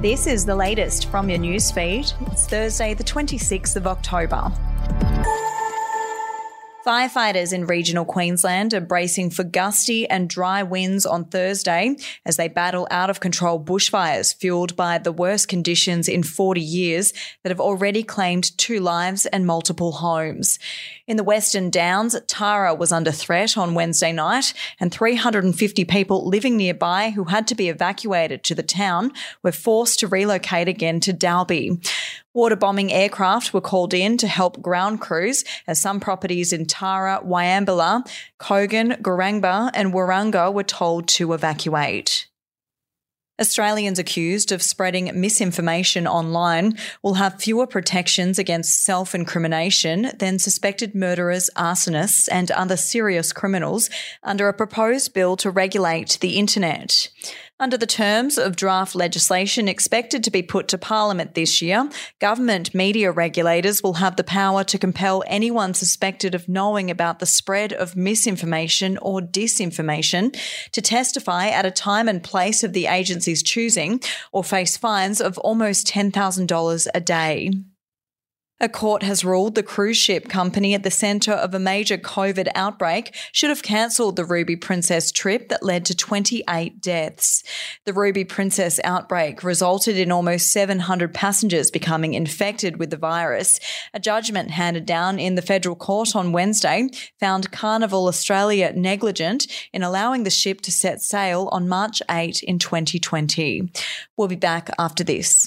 This is the latest from your newsfeed. It's Thursday, the 26th of October. Firefighters in regional Queensland are bracing for gusty and dry winds on Thursday as they battle out of control bushfires fueled by the worst conditions in 40 years that have already claimed two lives and multiple homes. In the Western Downs, Tara was under threat on Wednesday night, and 350 people living nearby who had to be evacuated to the town were forced to relocate again to Dalby. Water bombing aircraft were called in to help ground crews as some properties in Tara, Wieambilla, Kogan, Goranba, and Weranga were told to evacuate. Australians accused of spreading misinformation online will have fewer protections against self incrimination than suspected murderers, arsonists, and other serious criminals under a proposed bill to regulate the internet. Under the terms of draft legislation expected to be put to Parliament this year, government media regulators will have the power to compel anyone suspected of knowing about the spread of misinformation or disinformation to testify at a time and place of the agency's choosing or face fines of almost $10,000 a day. A court has ruled the cruise ship company at the centre of a major COVID outbreak should have cancelled the Ruby Princess trip that led to 28 deaths. The Ruby Princess outbreak resulted in almost 700 passengers becoming infected with the virus. A judgment handed down in the federal court on Wednesday found Carnival Australia negligent in allowing the ship to set sail on March 8 in 2020. We'll be back after this.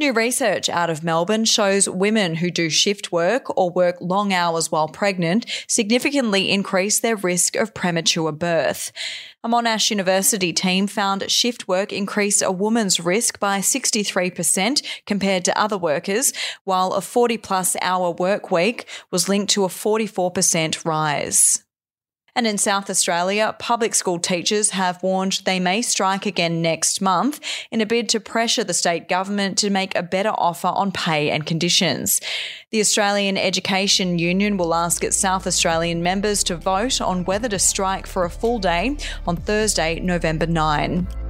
New research out of Melbourne shows women who do shift work or work long hours while pregnant significantly increase their risk of premature birth. A Monash University team found shift work increased a woman's risk by 63% compared to other workers, while a 40 plus hour work week was linked to a 44% rise. And in South Australia, public school teachers have warned they may strike again next month in a bid to pressure the state government to make a better offer on pay and conditions. The Australian Education Union will ask its South Australian members to vote on whether to strike for a full day on Thursday, November 9.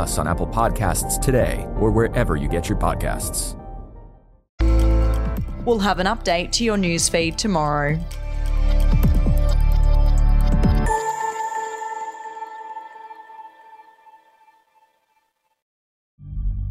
on Apple Podcasts today or wherever you get your podcasts. We'll have an update to your newsfeed tomorrow.